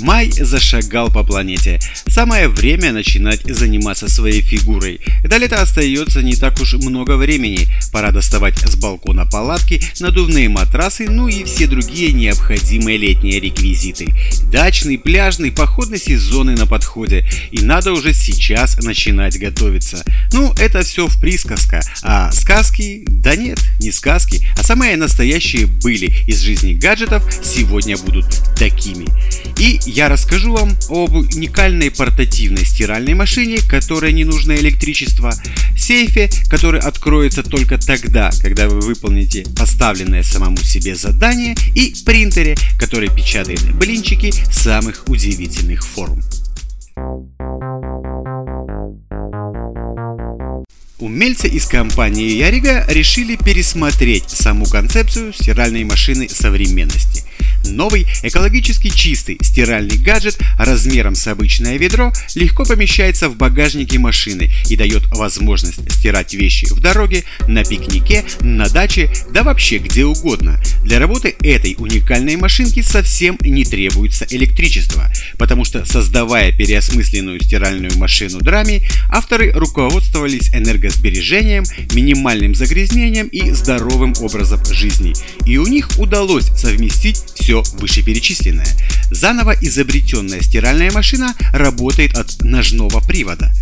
Май зашагал по планете. Самое время начинать заниматься своей фигурой. До лета остается не так уж много времени. Пора доставать с балкона палатки, надувные матрасы, ну и все другие необходимые летние реквизиты. Дачный, пляжный, походный сезоны на подходе. И надо уже сейчас начинать готовиться. Ну, это все в присказка. А сказки? Да нет, не сказки, а самые настоящие были из жизни гаджетов сегодня будут такими. И я расскажу вам об уникальной портативной стиральной машине, которой не нужно электричество, сейфе, который откроется только тогда, когда вы выполните поставленное самому себе задание, и принтере, который печатает блинчики самых удивительных форм. Умельцы из компании Ярига решили пересмотреть саму концепцию стиральной машины современности. Новый экологически чистый стиральный гаджет размером с обычное ведро легко помещается в багажнике машины и дает возможность стирать вещи в дороге, на пикнике, на даче, да вообще где угодно. Для работы этой уникальной машинки совсем не требуется электричество, потому что создавая переосмысленную стиральную машину драми, авторы руководствовались энергосбережением, минимальным загрязнением и здоровым образом жизни. И у них удалось совместить все все вышеперечисленное. Заново изобретенная стиральная машина работает от ножного привода.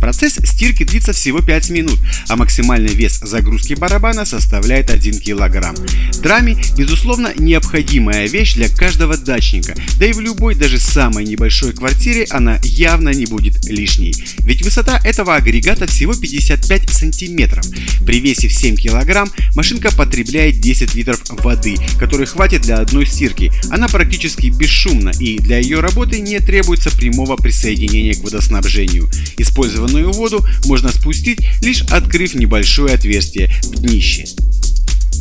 Процесс стирки длится всего 5 минут, а максимальный вес загрузки барабана составляет 1 кг. Драми, безусловно, необходимая вещь для каждого дачника, да и в любой, даже самой небольшой квартире она явно не будет лишней. Ведь высота этого агрегата всего 55 сантиметров. При весе в 7 кг машинка потребляет 10 литров воды, которой хватит для одной стирки. Она практически бесшумна и для ее работы не требуется прямого присоединения к водоснабжению. Использование озоновую воду можно спустить, лишь открыв небольшое отверстие в днище.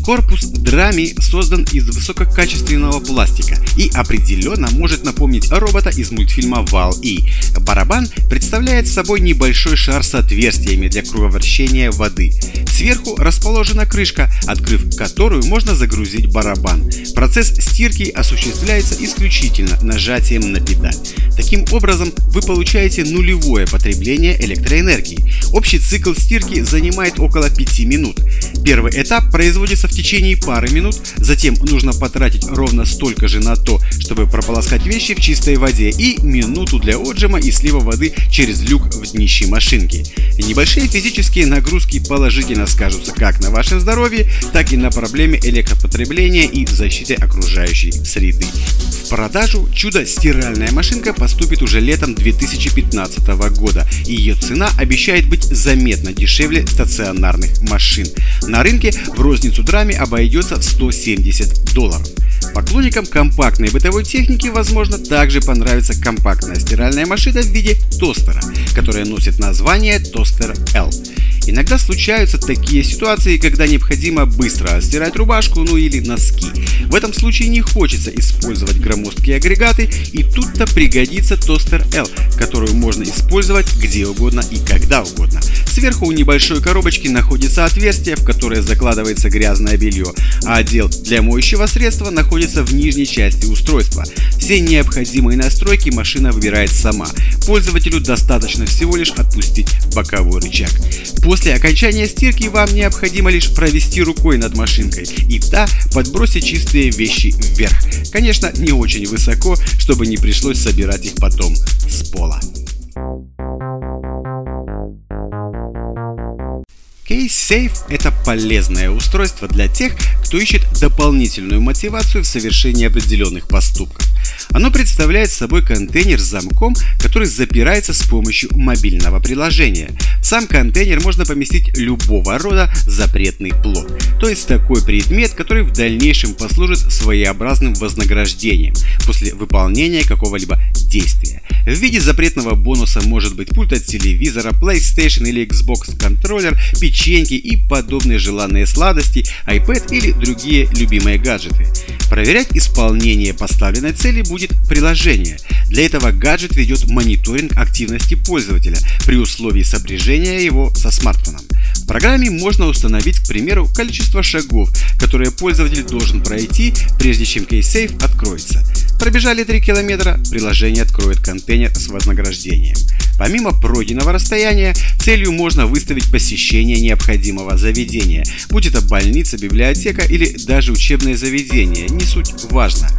Корпус драми создан из высококачественного пластика и определенно может напомнить робота из мультфильма Вал-И. Барабан представляет собой небольшой шар с отверстиями для круговращения воды. Сверху расположена крышка, открыв которую можно загрузить барабан. Процесс стирки осуществляется исключительно нажатием на педаль. Таким образом, вы получаете нулевое потребление электроэнергии. Общий цикл стирки занимает около 5 минут. Первый этап производится в течение пары минут, затем нужно потратить ровно столько же на то, чтобы прополоскать вещи в чистой воде и минуту для отжима и слива воды через люк в днище машинки. Небольшие физические нагрузки положительно скажутся как на вашем здоровье, так и на проблеме электропотребления и защите окружающей среды. В продажу чудо-стиральная машинка поступит уже летом 2015 года, и ее цена обещает быть заметно дешевле стационарных машин. На рынке в розницу драме обойдется в 170 долларов. Поклонникам компактной бытовой техники, возможно, также понравится компактная стиральная машина в виде тостера, которая носит название Toaster L. Иногда случаются такие ситуации, когда необходимо быстро стирать рубашку, ну или носки. В этом случае не хочется использовать громоздкие агрегаты, и тут-то пригодится тостер L, которую можно использовать где угодно и когда угодно. Сверху у небольшой коробочки находится отверстие, в которое закладывается грязное белье, а отдел для моющего средства находится в нижней части устройства. Все необходимые настройки машина выбирает сама. Пользователю достаточно всего лишь отпустить боковой рычаг. После окончания стирки вам необходимо лишь провести рукой над машинкой, и та подбросит чистые вещи вверх. Конечно, не очень высоко, чтобы не пришлось собирать их потом с пола. Safe – это полезное устройство для тех, кто ищет дополнительную мотивацию в совершении определенных поступков. Оно представляет собой контейнер с замком, который запирается с помощью мобильного приложения. В сам контейнер можно поместить любого рода запретный плод, то есть такой предмет, который в дальнейшем послужит своеобразным вознаграждением после выполнения какого-либо действия. В виде запретного бонуса может быть пульт от телевизора, PlayStation или Xbox контроллер, печеньки и подобные желанные сладости, iPad или другие любимые гаджеты. Проверять исполнение поставленной цели будет приложение. Для этого гаджет ведет мониторинг активности пользователя при условии сопряжения его со смартфоном. В программе можно установить, к примеру, количество шагов, которые пользователь должен пройти, прежде чем кейс-сейф откроется. Пробежали 3 километра, приложение откроет контейнер с вознаграждением. Помимо пройденного расстояния, целью можно выставить посещение необходимого заведения, будь это больница, библиотека или даже учебное заведение, не суть важно.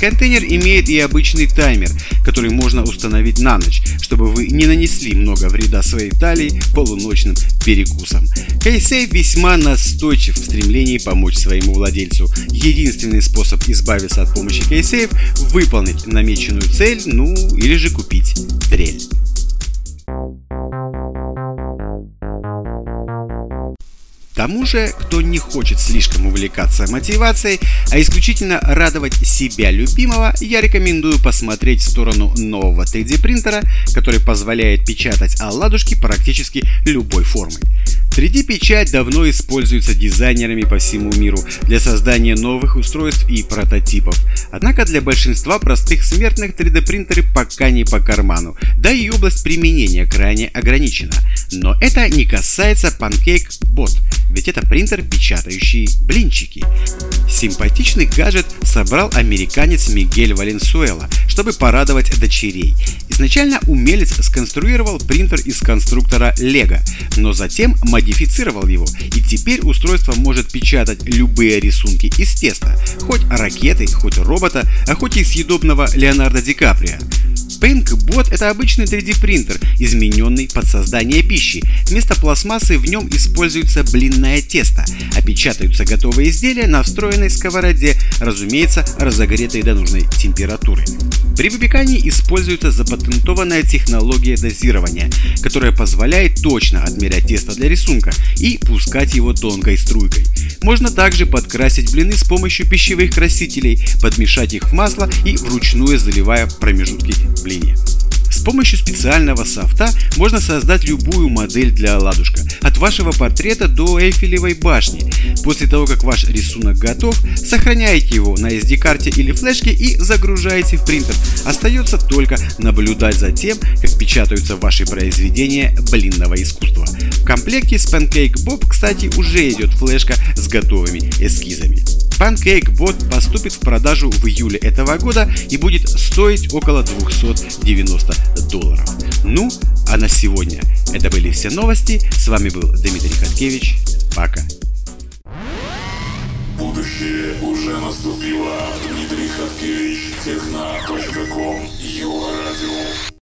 Контейнер имеет и обычный таймер, который можно установить на ночь, чтобы вы не нанесли много вреда своей талии полуночным перекусом. Кейсейв весьма настойчив в стремлении помочь своему владельцу. Единственный способ избавиться от помощи Кейсейв – выполнить намеченную цель, ну или же купить дрель. Тому же, кто не хочет слишком увлекаться мотивацией, а исключительно радовать себя любимого, я рекомендую посмотреть в сторону нового 3D принтера, который позволяет печатать оладушки практически любой формы. 3D-печать давно используется дизайнерами по всему миру для создания новых устройств и прототипов. Однако для большинства простых смертных 3D-принтеры пока не по карману, да и область применения крайне ограничена. Но это не касается PancakeBot, ведь это принтер, печатающий блинчики. Симпатичный гаджет собрал американец Мигель Валенсуэла, чтобы порадовать дочерей. Изначально умелец сконструировал принтер из конструктора Lego, но затем модифицировал его, и теперь устройство может печатать любые рисунки из теста, хоть ракеты, хоть робота, а хоть и съедобного Леонардо Ди Каприо. PaintBot – это обычный 3D принтер, измененный под создание пищи. Вместо пластмассы в нем используется блинное тесто, а готовые изделия на встроенной сковороде, разумеется, разогретой до нужной температуры. При выпекании используется запатентованная технология дозирования, которая позволяет точно отмерять тесто для рисунка и пускать его тонкой струйкой. Можно также подкрасить блины с помощью пищевых красителей, подмешать их в масло и вручную заливая промежутки блине. С помощью специального софта можно создать любую модель для оладушка, от вашего портрета до Эйфелевой башни. После того, как ваш рисунок готов, сохраняете его на SD-карте или флешке и загружаете в принтер. Остается только наблюдать за тем, как печатаются ваши произведения блинного искусства. В комплекте с Pancake Bob, кстати, уже идет флешка с готовыми эскизами. Pancake Bot поступит в продажу в июле этого года и будет стоить около 290 долларов. Ну, а на сегодня это были все новости. С вами был Дмитрий Хаткевич. Пока. Будущее уже наступило. Дмитрий Хаткевич, техна.ком, Юра Радио.